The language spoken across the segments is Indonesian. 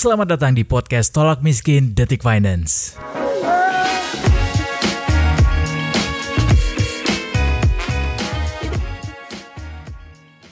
Selamat datang di podcast Tolak Miskin Detik Finance.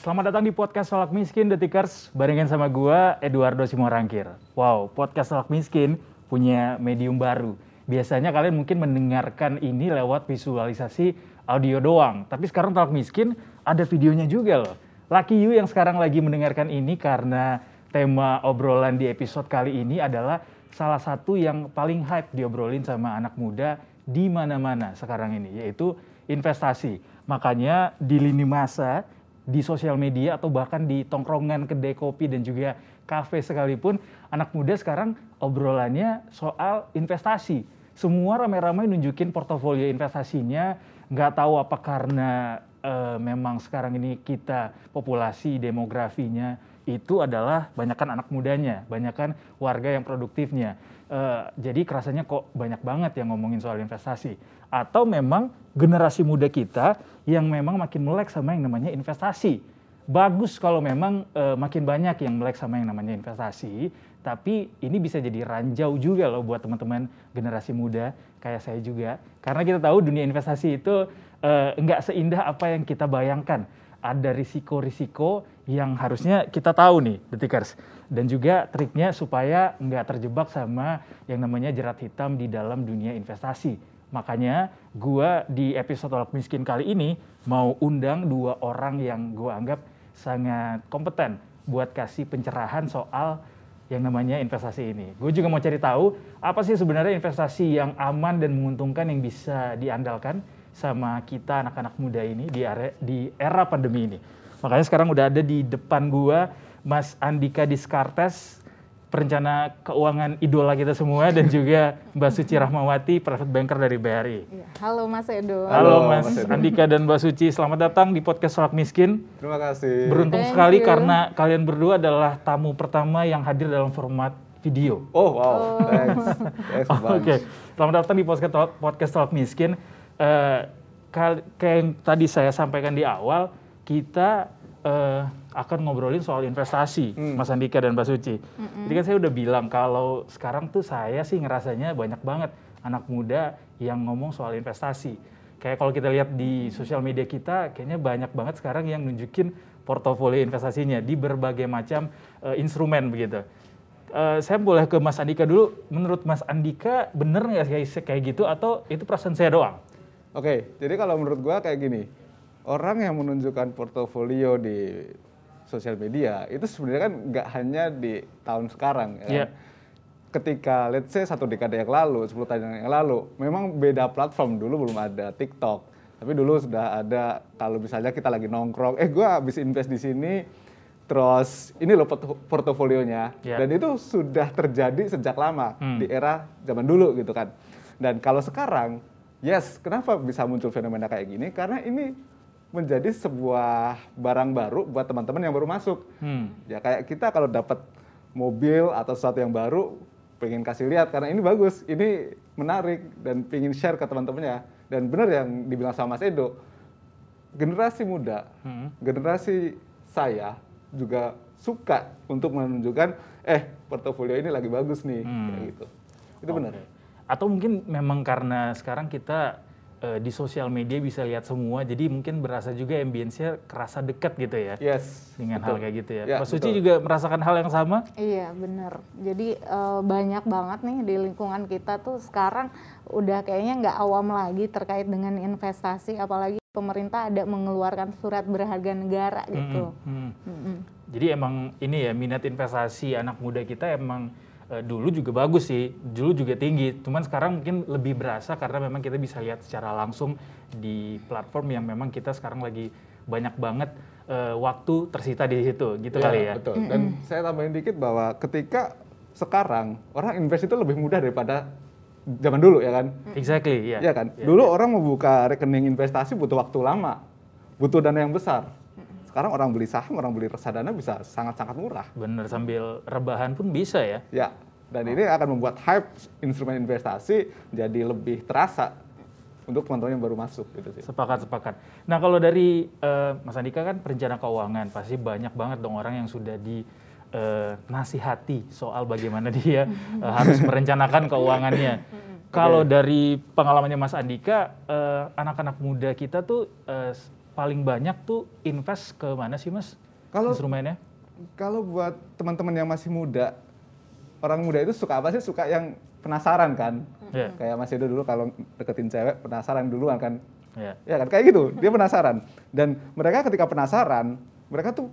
Selamat datang di podcast Tolak Miskin Detikers barengan sama gua Eduardo Simorangkir. Wow, podcast Tolak Miskin punya medium baru. Biasanya kalian mungkin mendengarkan ini lewat visualisasi audio doang, tapi sekarang Tolak Miskin ada videonya juga loh. Lucky you yang sekarang lagi mendengarkan ini karena tema obrolan di episode kali ini adalah salah satu yang paling hype diobrolin sama anak muda di mana-mana sekarang ini, yaitu investasi. Makanya di lini masa, di sosial media atau bahkan di tongkrongan kedai kopi dan juga kafe sekalipun, anak muda sekarang obrolannya soal investasi. Semua ramai-ramai nunjukin portofolio investasinya, nggak tahu apa karena uh, memang sekarang ini kita populasi demografinya itu adalah banyakkan anak mudanya, banyakkan warga yang produktifnya. Uh, jadi kerasanya kok banyak banget yang ngomongin soal investasi. Atau memang generasi muda kita yang memang makin melek sama yang namanya investasi. Bagus kalau memang uh, makin banyak yang melek sama yang namanya investasi, tapi ini bisa jadi ranjau juga loh buat teman-teman generasi muda kayak saya juga. Karena kita tahu dunia investasi itu uh, nggak seindah apa yang kita bayangkan. Ada risiko-risiko yang harusnya kita tahu nih, detikers. Dan juga triknya supaya nggak terjebak sama yang namanya jerat hitam di dalam dunia investasi. Makanya gua di episode Tolak Miskin kali ini mau undang dua orang yang gua anggap sangat kompeten buat kasih pencerahan soal yang namanya investasi ini. Gue juga mau cari tahu apa sih sebenarnya investasi yang aman dan menguntungkan yang bisa diandalkan sama kita anak-anak muda ini di era, di era pandemi ini. Makanya sekarang udah ada di depan gua Mas Andika Diskartes, perencana keuangan idola kita semua dan juga Mbak Suci Rahmawati, private banker dari BRI. Iya. Halo Mas Edo. Halo, Halo Mas, Mas Edo. Andika dan Mbak Suci, selamat datang di podcast Solak Miskin. Terima kasih. Beruntung Thank sekali you. karena kalian berdua adalah tamu pertama yang hadir dalam format video. Oh wow, oh. thanks. thanks Oke, okay. selamat datang di podcast podcast Solak Miskin. Uh, kayak yang tadi saya sampaikan di awal, kita uh, akan ngobrolin soal investasi, hmm. Mas Andika dan Mbak Suci. Hmm. Jadi kan saya udah bilang kalau sekarang tuh saya sih ngerasanya banyak banget anak muda yang ngomong soal investasi. Kayak kalau kita lihat di sosial media kita, kayaknya banyak banget sekarang yang nunjukin portofolio investasinya di berbagai macam uh, instrumen begitu. Uh, saya boleh ke Mas Andika dulu. Menurut Mas Andika, bener nggak kayak, kayak gitu atau itu perasaan saya doang? Oke, jadi kalau menurut gua kayak gini, orang yang menunjukkan portofolio di sosial media itu sebenarnya kan nggak hanya di tahun sekarang ya. Yeah. Ketika let's say satu dekade yang lalu, 10 tahun yang lalu, memang beda platform dulu belum ada TikTok. Tapi dulu sudah ada kalau misalnya kita lagi nongkrong, eh gua habis invest di sini, terus ini loh portofolionya. Yeah. Dan itu sudah terjadi sejak lama hmm. di era zaman dulu gitu kan. Dan kalau sekarang Yes, kenapa bisa muncul fenomena kayak gini? Karena ini menjadi sebuah barang baru buat teman-teman yang baru masuk. Hmm. Ya kayak kita kalau dapat mobil atau sesuatu yang baru, pengen kasih lihat karena ini bagus, ini menarik dan pengen share ke teman-temannya. Dan benar yang dibilang sama Mas Edo, generasi muda, hmm. generasi saya juga suka untuk menunjukkan, eh portofolio ini lagi bagus nih, hmm. kayak gitu. Itu okay. benar atau mungkin memang karena sekarang kita uh, di sosial media bisa lihat semua jadi mungkin berasa juga ambience-nya kerasa dekat gitu ya yes dengan betul. hal kayak gitu ya, ya Mbak Suci juga merasakan hal yang sama iya benar jadi uh, banyak banget nih di lingkungan kita tuh sekarang udah kayaknya nggak awam lagi terkait dengan investasi apalagi pemerintah ada mengeluarkan surat berharga negara gitu mm -hmm. Mm -hmm. jadi emang ini ya minat investasi anak muda kita emang uh, dulu juga bagus sih, dulu juga tinggi. Cuman sekarang mungkin lebih berasa karena memang kita bisa lihat secara langsung di platform yang memang kita sekarang lagi banyak banget uh, waktu tersita di situ, gitu ya, kali ya. Betul. Dan mm -hmm. saya tambahin dikit bahwa ketika sekarang orang invest itu lebih mudah daripada zaman dulu ya kan? Exactly, iya. Yeah. kan? Yeah, dulu yeah. orang membuka rekening investasi butuh waktu lama, butuh dana yang besar sekarang orang beli saham, orang beli reksadana bisa sangat-sangat murah. Bener, sambil rebahan pun bisa ya? Ya, dan ini akan membuat hype instrumen investasi jadi lebih terasa untuk teman-teman yang baru masuk gitu sih. Sepakat, sepakat. Nah kalau dari uh, Mas Andika kan perencana keuangan, pasti banyak banget dong orang yang sudah di uh, nasihati soal bagaimana dia uh, harus merencanakan keuangannya. Kalau okay. dari pengalamannya Mas Andika, anak-anak uh, muda kita tuh uh, paling banyak tuh invest ke mana sih Mas? Kalau instrumennya? Kalau buat teman-teman yang masih muda, orang muda itu suka apa sih? Suka yang penasaran kan? Yeah. Kayak Mas Edo dulu kalau deketin cewek penasaran duluan kan? Yeah. Ya kan kayak gitu, dia penasaran. Dan mereka ketika penasaran, mereka tuh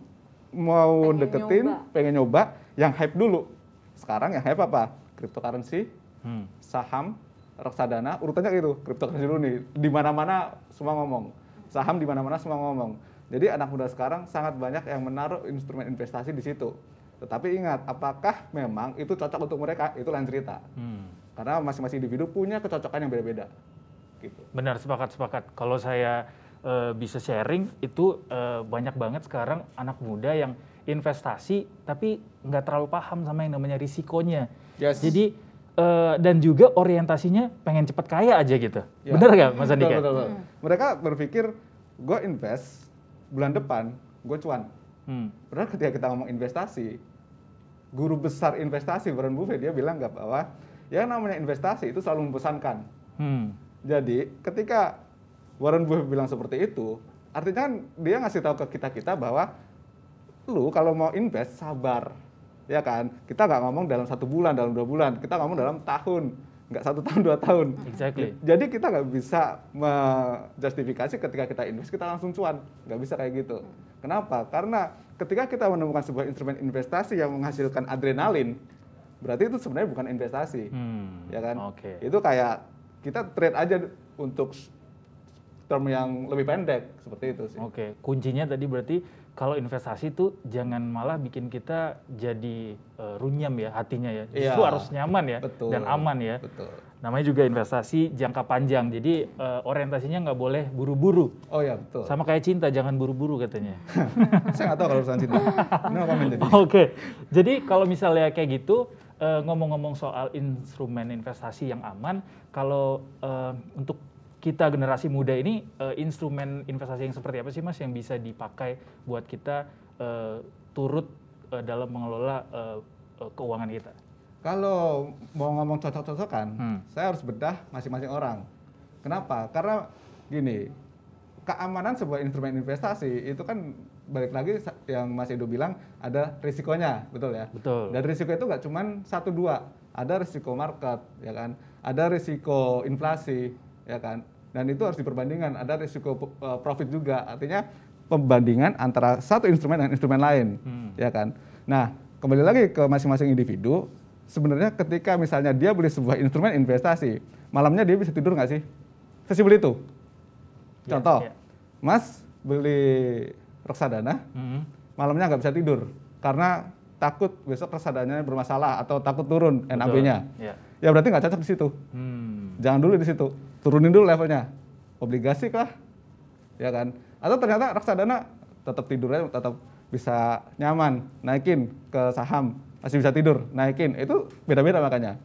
mau pengen deketin, nyoba. pengen nyoba yang hype dulu. Sekarang yang hype apa? Cryptocurrency, hmm. saham, reksadana, urutannya gitu. Cryptocurrency dulu nih. Di mana-mana semua ngomong. Saham di mana-mana semua ngomong. Jadi anak muda sekarang sangat banyak yang menaruh instrumen investasi di situ. Tetapi ingat, apakah memang itu cocok untuk mereka? Itu lain cerita. Hmm. Karena masing-masing individu punya kecocokan yang beda-beda. Gitu. Benar, sepakat-sepakat. Kalau saya uh, bisa sharing itu uh, banyak banget sekarang anak muda yang investasi tapi nggak terlalu paham sama yang namanya risikonya. Yes. Jadi uh, dan juga orientasinya pengen cepat kaya aja gitu. Ya. Bener nggak Mas Andika? Betul, betul, betul. Hmm. Mereka berpikir gue invest bulan depan gue cuan. Hmm. Padahal ketika kita ngomong investasi, guru besar investasi Warren Buffett dia bilang nggak bahwa ya namanya investasi itu selalu mempesankan. Hmm. Jadi ketika Warren Buffett bilang seperti itu, artinya kan dia ngasih tahu ke kita kita bahwa lu kalau mau invest sabar, ya kan? Kita nggak ngomong dalam satu bulan, dalam dua bulan, kita ngomong dalam tahun, nggak satu tahun dua tahun. Exactly. Jadi kita nggak bisa menjustifikasi ketika kita invest kita langsung cuan, nggak bisa kayak gitu. Kenapa? Karena ketika kita menemukan sebuah instrumen investasi yang menghasilkan adrenalin, berarti itu sebenarnya bukan investasi, hmm, ya kan? Okay. Itu kayak kita trade aja untuk term yang lebih pendek seperti itu sih. Oke, kuncinya tadi berarti kalau investasi itu jangan malah bikin kita jadi uh, runyam ya hatinya ya. Justru ya, harus nyaman ya betul, dan aman ya. Betul. Namanya juga investasi jangka panjang. Jadi uh, orientasinya nggak boleh buru-buru. Oh ya betul. Sama kayak cinta jangan buru-buru katanya. Saya nggak tahu kalau urusan cinta. Oke, okay. jadi kalau misalnya kayak gitu uh, ngomong-ngomong soal instrumen investasi yang aman, kalau uh, untuk kita generasi muda ini uh, instrumen investasi yang seperti apa sih mas yang bisa dipakai buat kita uh, turut uh, dalam mengelola uh, uh, keuangan kita? Kalau mau ngomong cocok-cocokan, hmm. saya harus bedah masing-masing orang. Kenapa? Karena gini, keamanan sebuah instrumen investasi itu kan balik lagi yang Mas Edo bilang ada risikonya, betul ya? Betul. Dan risiko itu nggak cuma satu dua, ada risiko market, ya kan? Ada risiko inflasi, ya kan? Dan itu harus diperbandingkan ada risiko uh, profit juga artinya pembandingan antara satu instrumen dengan instrumen lain hmm. ya kan nah kembali lagi ke masing-masing individu sebenarnya ketika misalnya dia beli sebuah instrumen investasi malamnya dia bisa tidur nggak sih sesimpel itu ya, contoh yeah, yeah. mas beli reksadana hmm. malamnya nggak bisa tidur karena takut besok reksadanya bermasalah atau takut turun NAB-nya yeah. ya berarti nggak cocok di situ hmm. Jangan dulu di situ. Turunin dulu levelnya. Obligasi kah? Ya kan? Atau ternyata reksadana tetap tidurnya tetap bisa nyaman naikin ke saham. Masih bisa tidur naikin. Itu beda-beda makanya.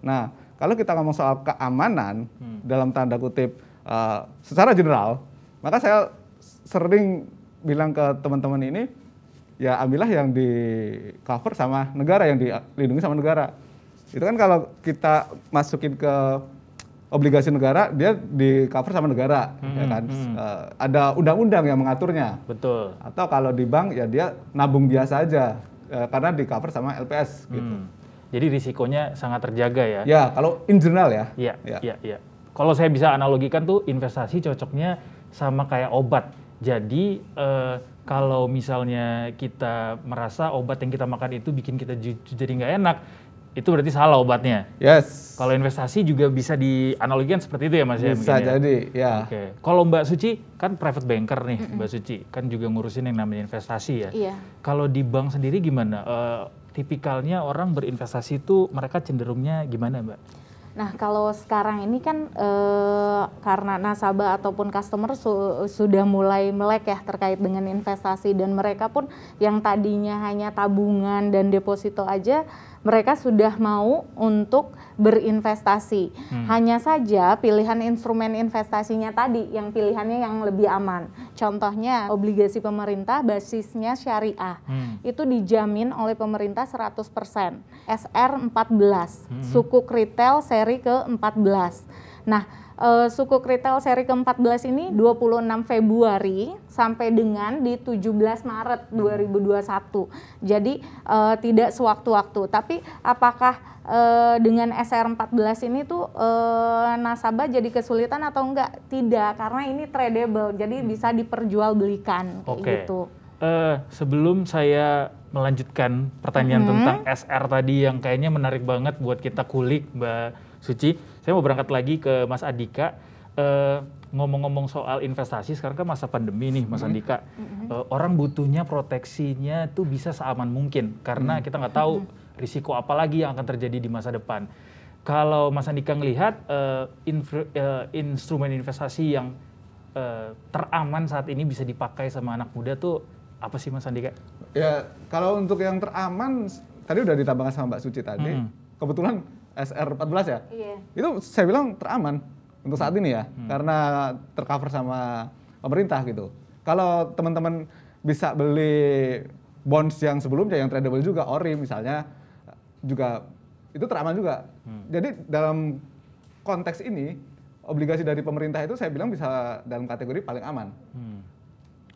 Nah kalau kita ngomong soal keamanan hmm. dalam tanda kutip uh, secara general maka saya sering bilang ke teman-teman ini ya ambillah yang di cover sama negara yang dilindungi sama negara. Itu kan kalau kita masukin ke obligasi negara dia di cover sama negara hmm, ya kan hmm. uh, ada undang-undang yang mengaturnya betul atau kalau di bank ya dia nabung biasa aja uh, karena di cover sama LPS gitu hmm. jadi risikonya sangat terjaga ya ya kalau in general ya iya iya ya. ya. kalau saya bisa analogikan tuh investasi cocoknya sama kayak obat jadi uh, kalau misalnya kita merasa obat yang kita makan itu bikin kita jadi nggak enak itu berarti salah obatnya. Yes. Kalau investasi juga bisa dianalogikan seperti itu ya Mas ya? Bisa ya? jadi, ya. Oke. Okay. Kalau Mbak Suci kan private banker nih, mm -mm. Mbak Suci kan juga ngurusin yang namanya investasi ya. Iya. Kalau di bank sendiri gimana? Uh, tipikalnya orang berinvestasi itu mereka cenderungnya gimana Mbak? Nah, kalau sekarang ini kan e, karena nasabah ataupun customer su sudah mulai melek ya terkait dengan investasi dan mereka pun yang tadinya hanya tabungan dan deposito aja mereka sudah mau untuk berinvestasi. Hmm. Hanya saja pilihan instrumen investasinya tadi yang pilihannya yang lebih aman. Contohnya obligasi pemerintah basisnya syariah. Hmm. Itu dijamin oleh pemerintah 100%. SR 14, hmm. sukuk retail seri ke-14. Nah, uh, sukuk retail seri ke-14 ini 26 Februari sampai dengan di 17 Maret 2021. Jadi uh, tidak sewaktu-waktu. Tapi apakah uh, dengan SR14 ini tuh uh, nasabah jadi kesulitan atau enggak? Tidak, karena ini tradable. Jadi bisa diperjualbelikan kayak okay. gitu. Uh, sebelum saya melanjutkan pertanyaan -hmm. tentang SR tadi yang kayaknya menarik banget buat kita kulik, Mbak Suci saya mau berangkat lagi ke Mas Adika. Uh, ngomong-ngomong soal investasi, sekarang kan masa pandemi nih, Mas mm -hmm. Andika. Mm -hmm. uh, orang butuhnya proteksinya tuh bisa seaman mungkin, karena mm -hmm. kita nggak tahu mm -hmm. risiko apa lagi yang akan terjadi di masa depan. Kalau Mas Andika ngelihat uh, uh, instrumen investasi yang uh, teraman saat ini bisa dipakai sama anak muda tuh apa sih Mas Andika? Ya, kalau untuk yang teraman, tadi udah ditambahkan sama Mbak Suci tadi. Mm -hmm. Kebetulan SR14 ya? Iya. Itu saya bilang teraman untuk saat ini ya, hmm. karena tercover sama pemerintah gitu. Kalau teman-teman bisa beli bonds yang sebelumnya yang tradable juga, ori misalnya, juga itu teraman juga. Hmm. Jadi dalam konteks ini, obligasi dari pemerintah itu saya bilang bisa dalam kategori paling aman. Hmm.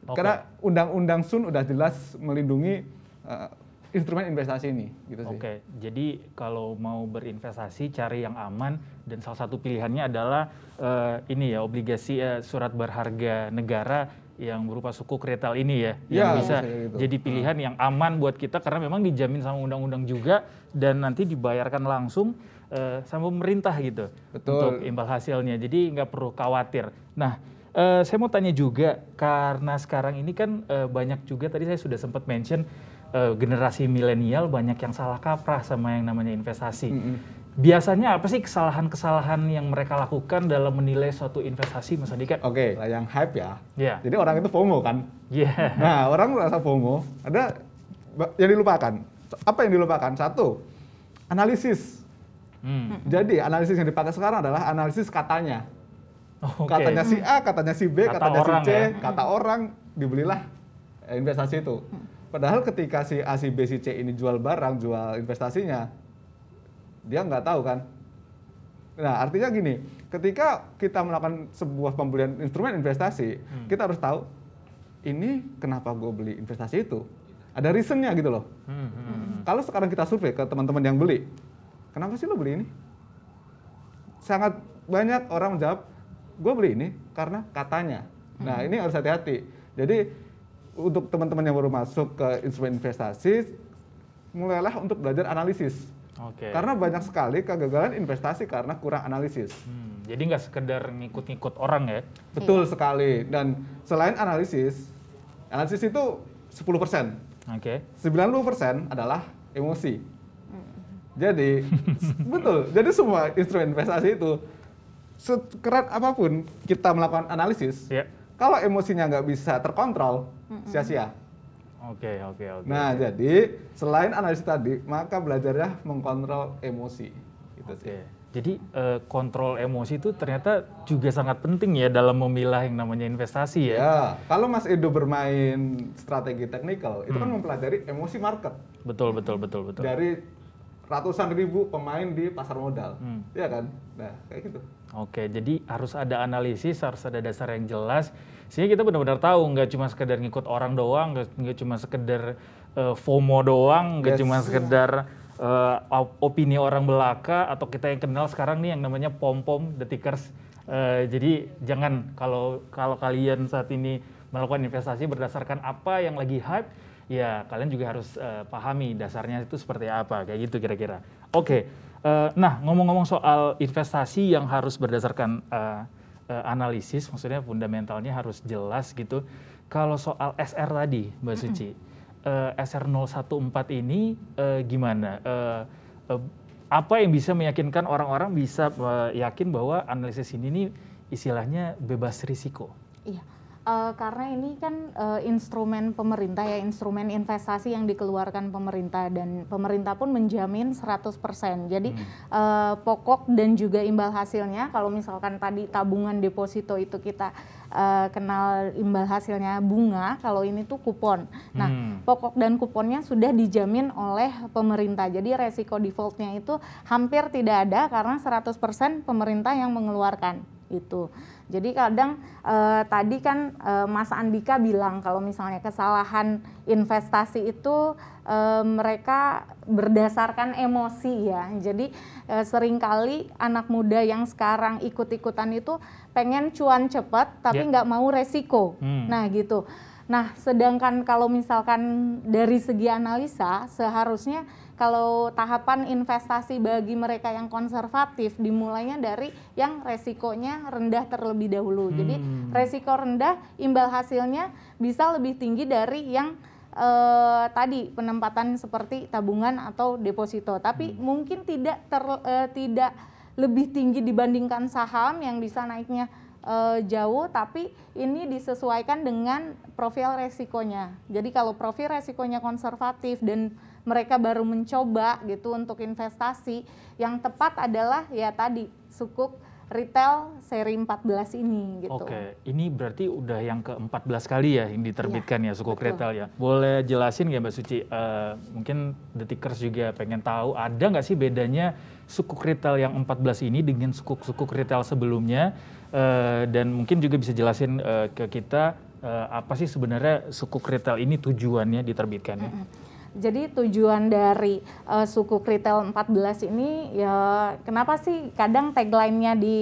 Okay. Karena undang-undang Sun udah jelas melindungi uh, instrumen investasi ini gitu sih. Oke, jadi kalau mau berinvestasi cari yang aman dan salah satu pilihannya adalah uh, ini ya obligasi uh, surat berharga negara yang berupa suku retail ini ya, ya yang bisa gitu. jadi pilihan hmm. yang aman buat kita karena memang dijamin sama undang-undang juga dan nanti dibayarkan langsung uh, sama pemerintah gitu Betul. untuk imbal hasilnya. Jadi nggak perlu khawatir. Nah, uh, saya mau tanya juga karena sekarang ini kan uh, banyak juga tadi saya sudah sempat mention uh, generasi milenial banyak yang salah kaprah sama yang namanya investasi. Mm -hmm. Biasanya apa sih kesalahan-kesalahan yang mereka lakukan dalam menilai suatu investasi, Mas Andika? Oke, okay, yang hype ya. Yeah. Jadi orang itu FOMO kan. Iya. Yeah. Nah, orang merasa FOMO, ada yang dilupakan. Apa yang dilupakan? Satu, analisis. Hmm. Jadi analisis yang dipakai sekarang adalah analisis katanya. Oh, okay. Katanya si A, katanya si B, kata katanya si C, ya? kata orang dibelilah investasi itu. Padahal ketika si A, si B, si C ini jual barang, jual investasinya, dia nggak tahu kan. Nah, artinya gini, ketika kita melakukan sebuah pembelian instrumen investasi, hmm. kita harus tahu ini kenapa gue beli investasi itu. Ada reasonnya gitu loh. Hmm, hmm, hmm. Kalau sekarang kita survei ke teman-teman yang beli, kenapa sih lo beli ini? Sangat banyak orang menjawab, gue beli ini karena katanya. Nah, hmm. ini harus hati-hati. Jadi untuk teman-teman yang baru masuk ke instrumen investasi, mulailah untuk belajar analisis. Okay. Karena banyak sekali kegagalan investasi karena kurang analisis. Hmm, jadi nggak sekedar ngikut-ngikut orang ya? Betul iya. sekali. Dan selain analisis, analisis itu 10%. Oke. Okay. 90% adalah emosi. Jadi betul. Jadi semua instrumen investasi itu sekerat apa pun kita melakukan analisis, yeah kalau emosinya nggak bisa terkontrol, sia-sia. Oke, oke, oke. Nah, okay. jadi selain analisis tadi, maka belajarnya mengkontrol emosi. Gitu okay. sih. Jadi uh, kontrol emosi itu ternyata juga sangat penting ya dalam memilah yang namanya investasi ya. Ya, kalau Mas Edo bermain strategi teknikal, itu kan hmm. mempelajari emosi market. Betul, betul, betul, betul. Dari ratusan ribu pemain di pasar modal, hmm. ya kan? Nah, kayak gitu. Oke, jadi harus ada analisis, harus ada dasar yang jelas sehingga kita benar-benar tahu nggak cuma sekedar ngikut orang doang nggak cuma sekedar uh, FOMO doang nggak yes. cuma sekedar uh, opini orang belaka atau kita yang kenal sekarang nih yang namanya pom pom detikers uh, jadi jangan kalau kalau kalian saat ini melakukan investasi berdasarkan apa yang lagi hype ya kalian juga harus uh, pahami dasarnya itu seperti apa kayak gitu kira-kira oke okay. uh, nah ngomong-ngomong soal investasi yang harus berdasarkan uh, uh, analisis, maksudnya fundamentalnya harus jelas gitu. Kalau soal SR tadi, Mbak Suci, uh, SR 014 ini uh, gimana? Uh, uh, apa yang bisa meyakinkan orang-orang bisa uh, yakin bahwa analisis ini nih istilahnya bebas risiko? Iya. Uh, karena ini kan uh, instrumen pemerintah ya, instrumen investasi yang dikeluarkan pemerintah dan pemerintah pun menjamin 100%. Jadi hmm. uh, pokok dan juga imbal hasilnya kalau misalkan tadi tabungan deposito itu kita uh, kenal imbal hasilnya bunga, kalau ini tuh kupon. Nah, hmm. pokok dan kuponnya sudah dijamin oleh pemerintah. Jadi resiko defaultnya itu hampir tidak ada karena 100% pemerintah yang mengeluarkan itu. Jadi kadang eh, tadi kan eh, Mas Andika bilang kalau misalnya kesalahan investasi itu eh, mereka berdasarkan emosi ya. Jadi eh, sering kali anak muda yang sekarang ikut-ikutan itu pengen cuan cepat tapi ya. nggak yeah. mau resiko. Hmm. Nah gitu. Nah sedangkan kalau misalkan dari segi analisa seharusnya kalau tahapan investasi bagi mereka yang konservatif dimulainya dari yang resikonya rendah terlebih dahulu. Hmm. Jadi resiko rendah, imbal hasilnya bisa lebih tinggi dari yang uh, tadi penempatan seperti tabungan atau deposito. Tapi hmm. mungkin tidak ter, uh, tidak lebih tinggi dibandingkan saham yang bisa naiknya uh, jauh, tapi ini disesuaikan dengan profil resikonya. Jadi kalau profil resikonya konservatif dan mereka baru mencoba gitu untuk investasi yang tepat adalah ya tadi sukuk retail seri 14 ini gitu. Oke, ini berarti udah yang ke-14 kali ya yang diterbitkan ya, ya sukuk betul. retail ya. Boleh jelasin nggak Mbak Suci? Uh, mungkin detikers juga pengen tahu ada nggak sih bedanya sukuk retail yang 14 ini dengan sukuk-sukuk retail sebelumnya? Uh, dan mungkin juga bisa jelasin uh, ke kita uh, apa sih sebenarnya sukuk retail ini tujuannya diterbitkannya? Mm -hmm. Jadi tujuan dari uh, suku retail 14 ini ya kenapa sih kadang tagline-nya di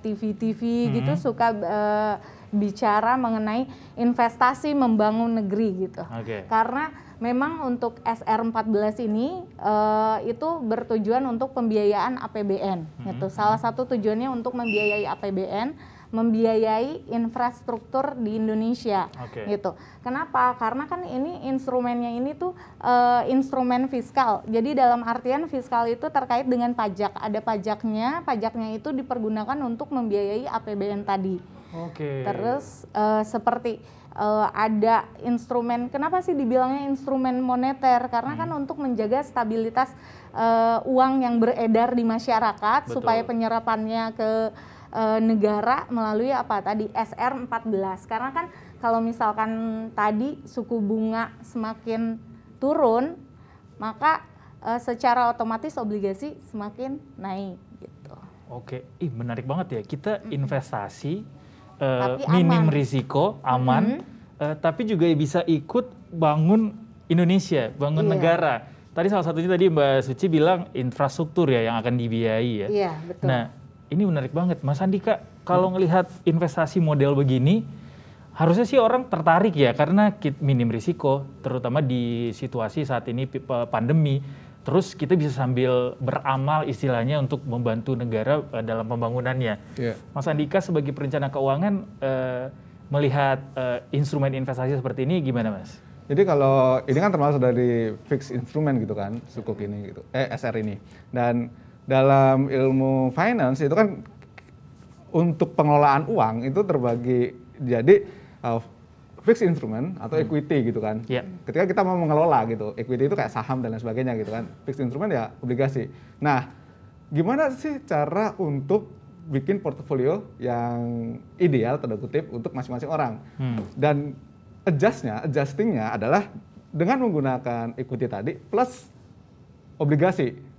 TV-TV uh, hmm. gitu suka uh, bicara mengenai investasi membangun negeri gitu. Okay. Karena memang untuk SR14 ini uh, itu bertujuan untuk pembiayaan APBN hmm. gitu. Salah satu tujuannya untuk membiayai APBN membiayai infrastruktur di Indonesia okay. gitu. Kenapa? Karena kan ini instrumennya ini tuh uh, instrumen fiskal. Jadi dalam artian fiskal itu terkait dengan pajak. Ada pajaknya, pajaknya itu dipergunakan untuk membiayai APBN tadi. Oke. Okay. Terus uh, seperti uh, ada instrumen. Kenapa sih dibilangnya instrumen moneter? Karena kan hmm. kan untuk menjaga stabilitas uh, uang yang beredar di masyarakat Betul. supaya penyerapannya ke e, negara melalui apa tadi SR 14 karena kan kalau misalkan tadi suku bunga semakin turun maka e, secara otomatis obligasi semakin naik gitu. Oke, ih menarik banget ya kita investasi e, minim aman. risiko aman mm -hmm. e, tapi juga bisa ikut bangun Indonesia, bangun iya. negara. Tadi salah satunya tadi Mbak Suci bilang infrastruktur ya yang akan dibiayai ya. Iya, betul. Nah, ini menarik banget. Mas Andika, kalau ngelihat investasi model begini, harusnya sih orang tertarik ya karena minim risiko, terutama di situasi saat ini pandemi. Terus kita bisa sambil beramal istilahnya untuk membantu negara eh, dalam pembangunannya. Yeah. Mas Andika sebagai perencana keuangan uh, melihat uh, instrumen investasi seperti ini gimana, Mas? Jadi kalau ini kan termasuk dari fixed instrument gitu kan, sukuk ini gitu, eh SR ini. Dan dalam ilmu finance itu kan untuk pengelolaan uang itu terbagi jadi uh, fixed instrument atau hmm. equity gitu kan. Yeah. Ketika kita mau mengelola gitu, equity itu kayak saham dan lain sebagainya gitu kan. Fixed instrument ya obligasi. Nah, gimana sih cara untuk bikin portofolio yang ideal tanda kutip untuk masing-masing orang? Hmm. Dan adjustnya, adjustingnya adalah dengan menggunakan equity tadi plus obligasi.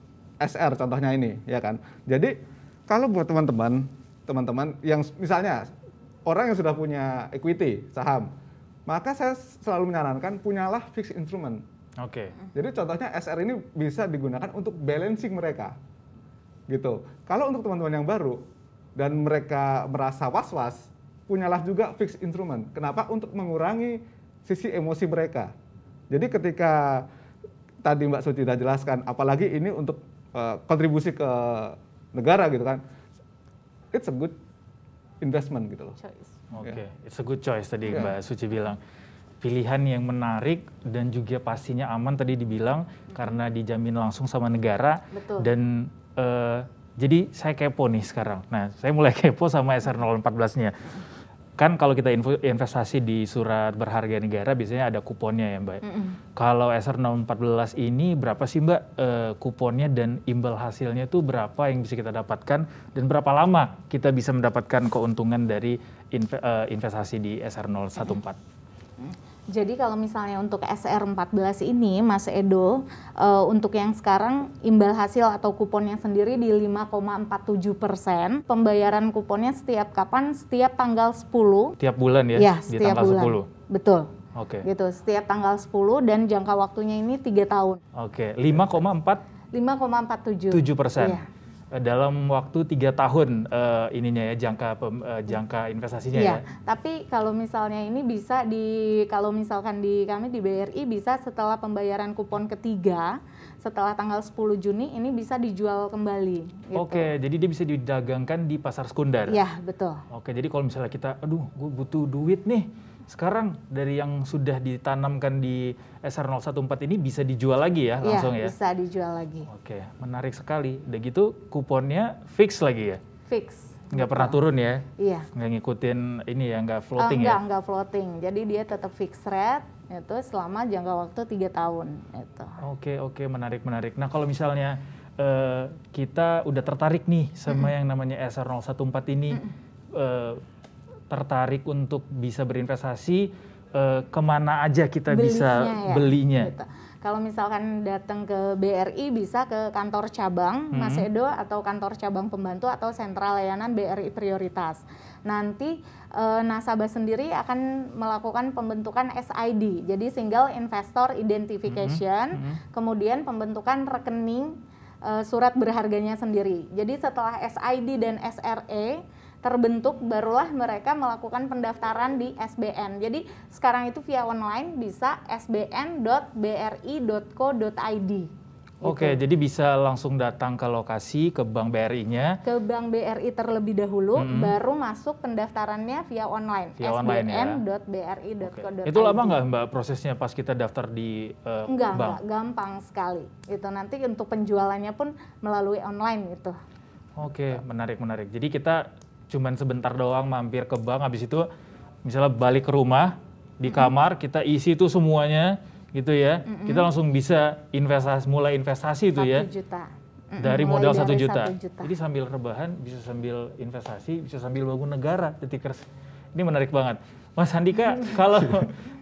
SR contohnya ini, ya kan. Jadi kalau buat teman-teman, teman-teman yang misalnya orang yang sudah punya equity saham, maka saya selalu menyarankan punyalah fixed instrument. Oke. Okay. Jadi contohnya SR ini bisa digunakan untuk balancing mereka, gitu. Kalau untuk teman-teman yang baru dan mereka merasa was-was, punyalah juga fixed instrument. Kenapa? Untuk mengurangi sisi emosi mereka. Jadi ketika tadi Mbak Suci sudah jelaskan, apalagi ini untuk uh, kontribusi ke negara gitu kan it's a good investment gitu loh. Oke, okay. yeah. it's a good choice tadi yeah. Mbak Suci bilang. Pilihan yang menarik dan juga pastinya aman tadi dibilang karena dijamin langsung sama negara Betul. dan uh, jadi saya kepo nih sekarang. Nah, saya mulai kepo sama SR 014-nya. Kan kalau kita investasi di surat berharga negara biasanya ada kuponnya ya Mbak. Mm -mm. Kalau SR014 ini berapa sih Mbak uh, kuponnya dan imbal hasilnya itu berapa yang bisa kita dapatkan dan berapa lama kita bisa mendapatkan keuntungan dari inv uh, investasi di SR014? Mm -hmm. Jadi kalau misalnya untuk SR14 ini Mas Edo uh, untuk yang sekarang imbal hasil atau kuponnya sendiri di 5,47 persen. Pembayaran kuponnya setiap kapan? Setiap tanggal 10. Tiap bulan ya? Ya, setiap di tanggal bulan. 10. Betul. Oke. Okay. Gitu, setiap tanggal 10 dan jangka waktunya ini tiga tahun. Oke, okay. 5,4 5,47. 7 persen. Iya. Eh, dalam waktu tiga tahun uh, ininya ya jangka pem, uh, jangka investasinya iya, ya. Tapi kalau misalnya ini bisa di kalau misalkan di kami di BRI bisa setelah pembayaran kupon ketiga setelah tanggal 10 Juni ini bisa dijual kembali. Gitu. Oke, jadi dia bisa didagangkan di pasar sekunder. Iya betul. Oke, jadi kalau misalnya kita, aduh, gue butuh duit nih sekarang dari yang sudah ditanamkan di SR014 ini bisa dijual lagi ya langsung ya? bisa dijual lagi. Oke, menarik sekali. Udah gitu kuponnya fix lagi ya? Fix. Nggak pernah turun ya? Iya. Nggak ngikutin ini ya, nggak floating uh, enggak, ya? Nggak, floating. Jadi dia tetap fix rate itu selama jangka waktu tiga tahun. Itu. Oke, oke, menarik, menarik. Nah kalau misalnya uh, kita udah tertarik nih sama mm yang namanya SR014 ini, mm uh, tertarik untuk bisa berinvestasi, uh, ke mana aja kita belinya bisa ya? belinya? Gitu. Kalau misalkan datang ke BRI bisa ke kantor cabang hmm. Mas Edo atau kantor cabang pembantu atau sentral layanan BRI prioritas. Nanti e, nasabah sendiri akan melakukan pembentukan SID, jadi Single Investor Identification, hmm. Hmm. kemudian pembentukan rekening e, surat berharganya sendiri. Jadi setelah SID dan SRE terbentuk barulah mereka melakukan pendaftaran di SBN. Jadi sekarang itu via online bisa sbn.bri.co.id. Oke, gitu. jadi bisa langsung datang ke lokasi ke Bank BRI-nya. Ke Bank BRI terlebih dahulu, hmm. baru masuk pendaftarannya via online. Via online ya. sbn.bri.co.id. Itu lama nggak Mbak prosesnya pas kita daftar di uh, enggak, bank? Enggak, gampang sekali. Itu nanti untuk penjualannya pun melalui online itu. Oke, menarik menarik. Jadi kita cuman sebentar doang mampir ke bank habis itu misalnya balik ke rumah di kamar kita isi itu semuanya gitu ya mm-hmm. kita langsung bisa investasi mulai investasi itu ya juta. Mm-hmm. dari modal satu juta. juta jadi sambil rebahan bisa sambil investasi bisa sambil bangun negara detikers ini menarik banget Mas Handika kalau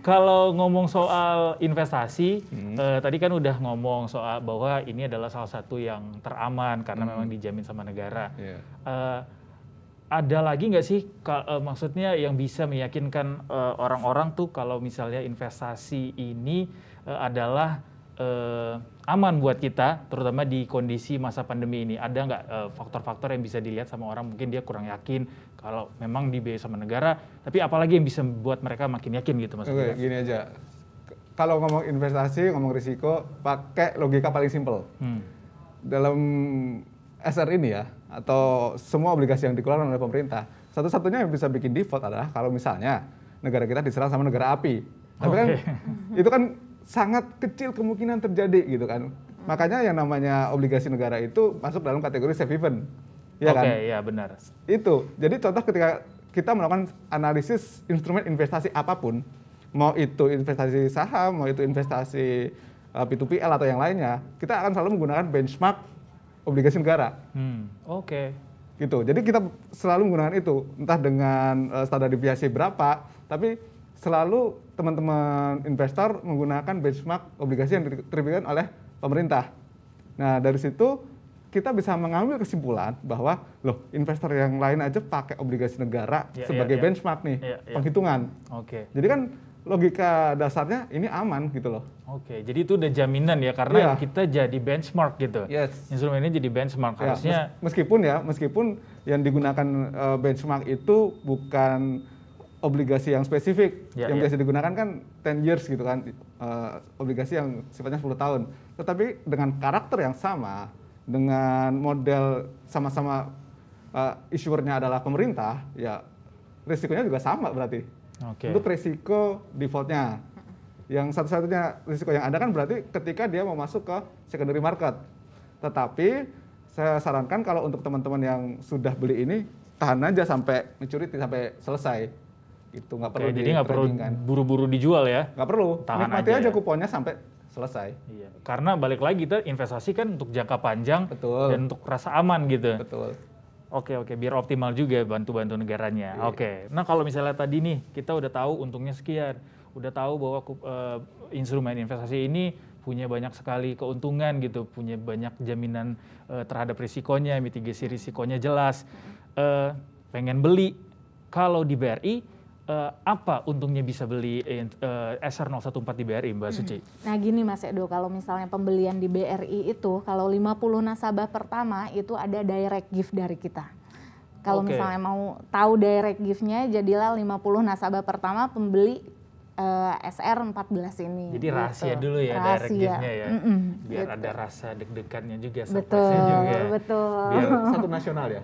kalau ngomong soal investasi hmm. eh, tadi kan udah ngomong soal bahwa ini adalah salah satu yang teraman karena hmm. memang dijamin sama negara yeah. Iya. eh, ada lagi nggak sih ka, uh, maksudnya yang bisa meyakinkan uh, orang-orang tuh kalau misalnya investasi ini uh, adalah uh, aman buat kita terutama di kondisi masa pandemi ini? Ada nggak uh, faktor-faktor yang bisa dilihat sama orang? Mungkin dia kurang yakin kalau memang dibiayai sama negara tapi apalagi yang bisa membuat mereka makin yakin gitu maksudnya Oke, gini aja. Kalau ngomong investasi ngomong risiko pakai logika paling simpel. Hmm. dalam SR ini ya atau semua obligasi yang dikeluarkan oleh pemerintah. Satu-satunya yang bisa bikin default adalah kalau misalnya negara kita diserang sama negara api. Tapi okay. kan itu kan sangat kecil kemungkinan terjadi gitu kan. Makanya yang namanya obligasi negara itu masuk dalam kategori safe haven. Ya okay, kan iya benar. Itu. Jadi contoh ketika kita melakukan analisis instrumen investasi apa pun mau itu investasi saham mau itu investasi uh, P2PL atau yang lainnya kita akan selalu menggunakan benchmark obligasi negara. Hmm, Oke. Okay. Gitu. Jadi kita selalu menggunakan itu, entah dengan uh, standar deviasi berapa, tapi selalu teman-teman investor menggunakan benchmark obligasi yang diterbitkan oleh pemerintah. Nah dari situ kita bisa mengambil kesimpulan bahwa loh investor yang lain aja pakai obligasi negara yeah, sebagai yeah, yeah. benchmark nih yeah, yeah. penghitungan. Oke. Okay. Jadi kan logika dasarnya ini aman gitu loh. Oke, jadi itu udah jaminan ya karena yeah. kita jadi benchmark gitu. Yes. Instrumen ini jadi benchmark yeah. harusnya. meskipun ya, meskipun yang digunakan uh, benchmark itu bukan obligasi yang spesifik. Yeah, yang yeah. biasa digunakan kan 10 years gitu kan, uh, obligasi yang sifatnya 10 tahun. Tetapi dengan karakter yang sama, dengan model sama-sama uh, issuernya adalah pemerintah, ya risikonya juga sama berarti okay. untuk risiko defaultnya. Yang satu-satunya risiko yang ada kan berarti ketika dia mau masuk ke secondary market. Tetapi saya sarankan kalau untuk teman-teman yang sudah beli ini tahan aja sampai maturity sampai selesai. Gitu nggak perlu jadi nggak perlu buru-buru dijual ya. Nggak perlu. Tahan Nikmati aja aja, ya. kuponnya sampai selesai. Iya. Karena balik lagi kita investasi kan untuk jangka panjang Betul. dan untuk rasa aman gitu. Betul. Oke oke biar optimal juga bantu-bantu negaranya. Iya. Oke. Nah kalau misalnya tadi nih kita udah tahu untungnya sekian, udah tahu bahwa eh, instrumen investasi ini punya banyak sekali keuntungan gitu, punya banyak jaminan eh, terhadap risikonya, mitigasi risikonya jelas. Eh, pengen beli kalau di BRI eh, apa untungnya bisa beli eh, SR014 di BRI Mbak Suci? Nah gini Mas Edo, kalau misalnya pembelian di BRI itu, kalau 50 nasabah pertama itu ada direct gift dari kita. Kalau Oke. misalnya mau tahu direct gift-nya, jadilah 50 nasabah pertama pembeli eh, SR14 ini. Jadi gitu. rahasia dulu ya direct Rahasia. gift-nya ya. Mm-mm, Biar gitu. ada rasa deg-degannya juga, Betul, surprise-nya juga. betul. Biar satu nasional ya.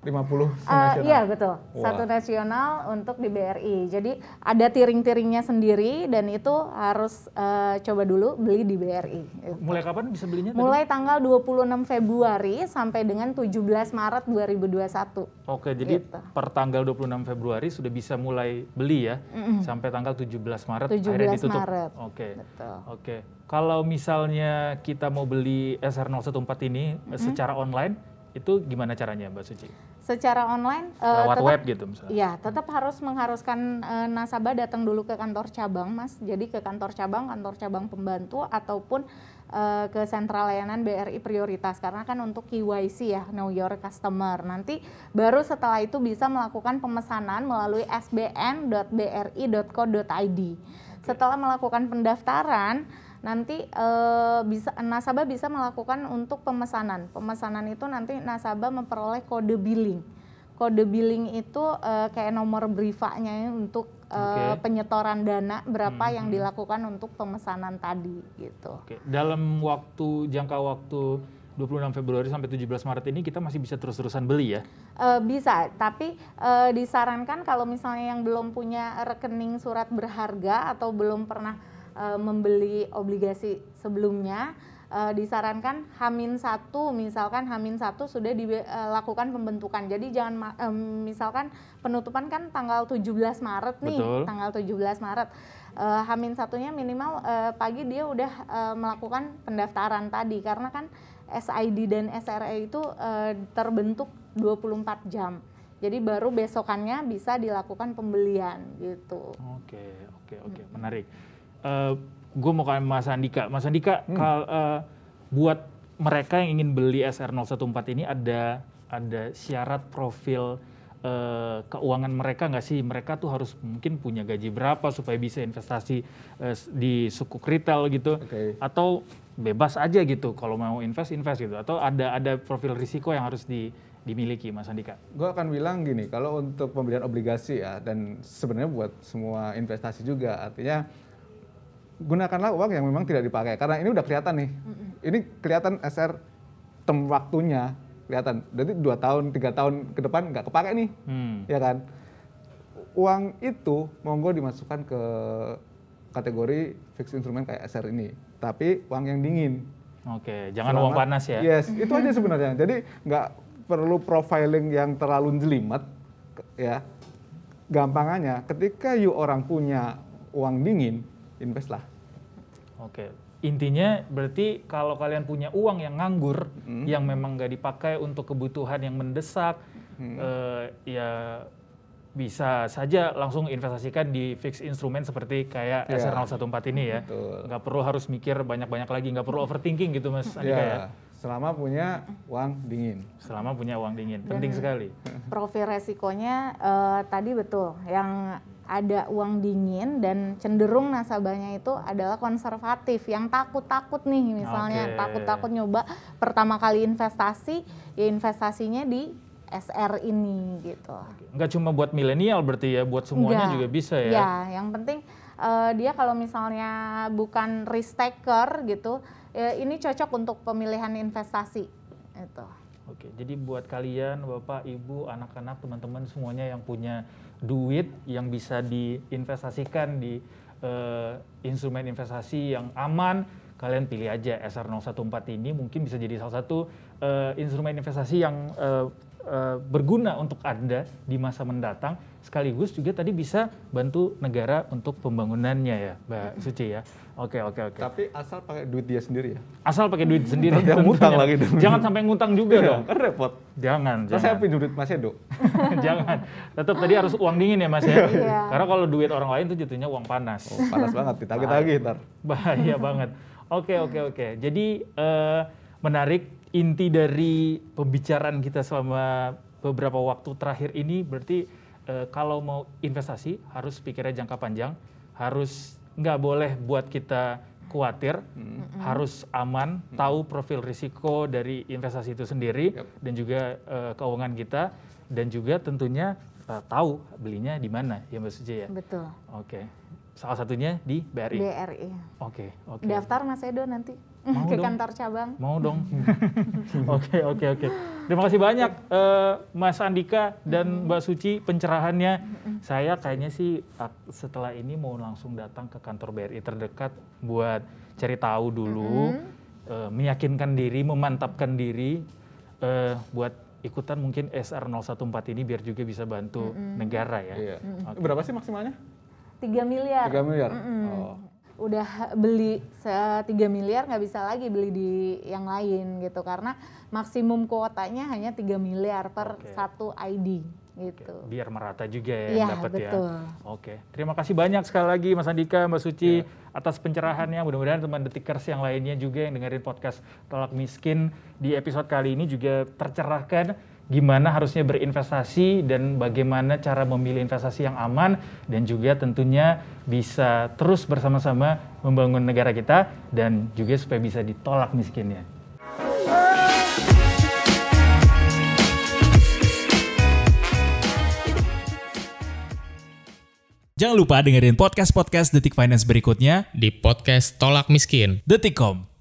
50 Eh, nasional. iya betul, Wah. satu nasional untuk di BRI. Jadi ada tiring-tiringnya sendiri dan itu harus eh, coba dulu beli di BRI. gitu. Mulai kapan bisa belinya? tadi? Mulai tanggal 26 Februari sampai dengan 17 Maret 2021. Oke, jadi Gitu. per tanggal 26 Februari sudah bisa mulai beli ya, sampai tanggal 17 Maret 17 akhirnya ditutup. Maret. Oke, Betul. oke. Kalau misalnya kita mau beli SR014 ini eh, secara online, itu gimana caranya, Mbak Suci? Secara online eh, Lewat tetap web gitu misalnya? Iya, tetap harus mengharuskan eh, nasabah datang dulu ke kantor cabang, Mas. Jadi ke kantor cabang, kantor cabang pembantu ataupun eh, ke sentral layanan BRI prioritas karena kan untuk KYC ya, know your customer. Nanti baru setelah itu bisa melakukan pemesanan melalui sbn.bri.co.id. Setelah melakukan pendaftaran, nanti eh, bisa nasabah bisa melakukan untuk pemesanan. Pemesanan itu nanti nasabah memperoleh kode billing. Kode billing itu eh, kayak nomor brivanya untuk eh, Oke. penyetoran dana berapa Hmm, yang dilakukan untuk pemesanan tadi gitu. Oke, dalam waktu jangka waktu 26 Februari sampai 17 Maret ini kita masih bisa terus-terusan beli ya? Eh, bisa, tapi eh, disarankan kalau misalnya yang belum punya rekening surat berharga atau belum pernah eh, membeli obligasi sebelumnya, eh, disarankan Hamin satu, misalkan Hamin satu sudah dilakukan pembentukan. Jadi jangan ma- em, misalkan penutupan kan tanggal 17 Maret nih, Betul. tanggal 17 Maret. Eh, Hamin satunya minimal eh, pagi dia udah eh, melakukan pendaftaran tadi karena kan SID dan SRE itu eh, terbentuk 24 jam. Jadi baru besokannya bisa dilakukan pembelian gitu. Oke, oke, oke, menarik. Gue mau ke Mas Andika. Mas Andika, kal- eh, buat mereka yang ingin beli SR014 ini ada ada syarat profil eh, keuangan mereka nggak sih? Mereka tuh harus mungkin punya gaji berapa supaya bisa investasi eh, s- di sukuk retail gitu? Oke. Atau bebas aja gitu kalau mau invest invest gitu? Atau ada ada profil risiko yang harus di- dimiliki, Mas Andika? Gue akan bilang gini, kalau untuk pembelian obligasi ya, dan sebenarnya buat semua investasi juga, artinya gunakanlah uang yang memang tidak dipakai. Karena ini udah kelihatan nih, ini kelihatan SR tem waktunya kelihatan. Jadi dua tahun, tiga tahun ke depan nggak kepake nih, Hmm. ya kan? Uang itu monggo dimasukkan ke kategori fixed instrument kayak SR ini, tapi uang yang dingin. Oke, jangan Selama- uang panas ya. Yes, itu aja sebenarnya. Jadi nggak perlu profiling yang terlalu jelimet, ya. Gampangannya, ketika you orang punya uang dingin, invest lah. Oke, intinya berarti kalau kalian punya uang yang nganggur, Hmm. yang memang nggak dipakai untuk kebutuhan yang mendesak, Hmm. eh, ya bisa saja langsung investasikan di fixed instrument seperti kayak Ya. SR014 ini ya. Betul. Nggak perlu harus mikir banyak-banyak lagi, nggak perlu overthinking gitu Mas Andika ya. Ya, selama punya uang dingin. Selama punya uang dingin, penting sekali. Profil resikonya eh, tadi betul, yang ada uang dingin dan cenderung nasabahnya itu adalah konservatif, yang takut-takut nih misalnya takut-takut nyoba pertama kali investasi, ya investasinya di SR ini gitu. Nggak cuma buat milenial berarti ya, buat semuanya Enggak. juga bisa ya. Ya, yang penting eh, dia kalau misalnya bukan risk taker gitu, ya ini cocok untuk pemilihan investasi. Itu. Oke, jadi buat kalian, bapak, ibu, anak-anak, teman-teman semuanya yang punya duit yang bisa diinvestasikan di eh, instrumen investasi yang aman, kalian pilih aja SR014 ini mungkin bisa jadi salah satu eh, instrumen investasi yang eh, uh, berguna untuk Anda di masa mendatang sekaligus juga tadi bisa bantu negara untuk pembangunannya ya, Mbak Suci ya. Oke, oke, oke. Tapi asal pakai duit dia sendiri ya. Asal pakai duit sendiri. Nanti yang ngutang lagi dong. Jangan sampai ngutang juga Iya, dong. kan repot. Jangan, Terus saya jangan. pinjam duit Mas Edo. jangan. Tetap tadi harus uang dingin ya Mas ya. Iya. Karena kalau duit orang lain tuh jatuhnya uang panas. Oh, panas banget, ditagih-tagih ntar. Bahaya banget. Oke, oke, oke. Jadi eh, menarik inti dari pembicaraan kita selama beberapa waktu terakhir ini berarti eh, kalau mau investasi harus pikirnya jangka panjang, harus nggak boleh buat kita khawatir, harus aman, tahu profil risiko dari investasi itu sendiri Yap. dan juga eh, keuangan kita dan juga tentunya eh, tahu belinya di mana ya Mbak Suci ya. Betul. Oke. Salah satunya di BRI. BRI. Oke, oke. Daftar Mas Edo nanti Mau ke dong. kantor cabang. Mau dong. Oke, oke, oke. Terima kasih banyak eh, Mas Andika dan Mbak Suci pencerahannya. Saya kayaknya sih setelah ini mau langsung datang ke kantor BRI terdekat buat cari tahu dulu, eh, meyakinkan diri, memantapkan diri eh, buat ikutan mungkin SR 014 ini biar juga bisa bantu negara ya. Iya. Berapa sih maksimalnya? 3 miliar. 3 miliar. Mm-mm. Oh. Udah beli se 3 miliar nggak bisa lagi beli di yang lain gitu karena maksimum kuotanya hanya 3 miliar per Oke. satu ID Oke, gitu. biar merata juga ya yang dapat ya. betul. Oke, terima kasih banyak sekali lagi Mas Andika, Mbak Suci atas pencerahannya. Mudah-mudahan teman detikers yang lainnya juga yang dengerin podcast Tolak Miskin di episode kali ini juga tercerahkan gimana harusnya berinvestasi dan bagaimana cara memilih investasi yang aman dan juga tentunya bisa terus bersama-sama membangun negara kita dan juga supaya bisa ditolak miskinnya. Jangan lupa dengerin podcast-podcast Detik Finance berikutnya di podcast Tolak Miskin. Detikcom.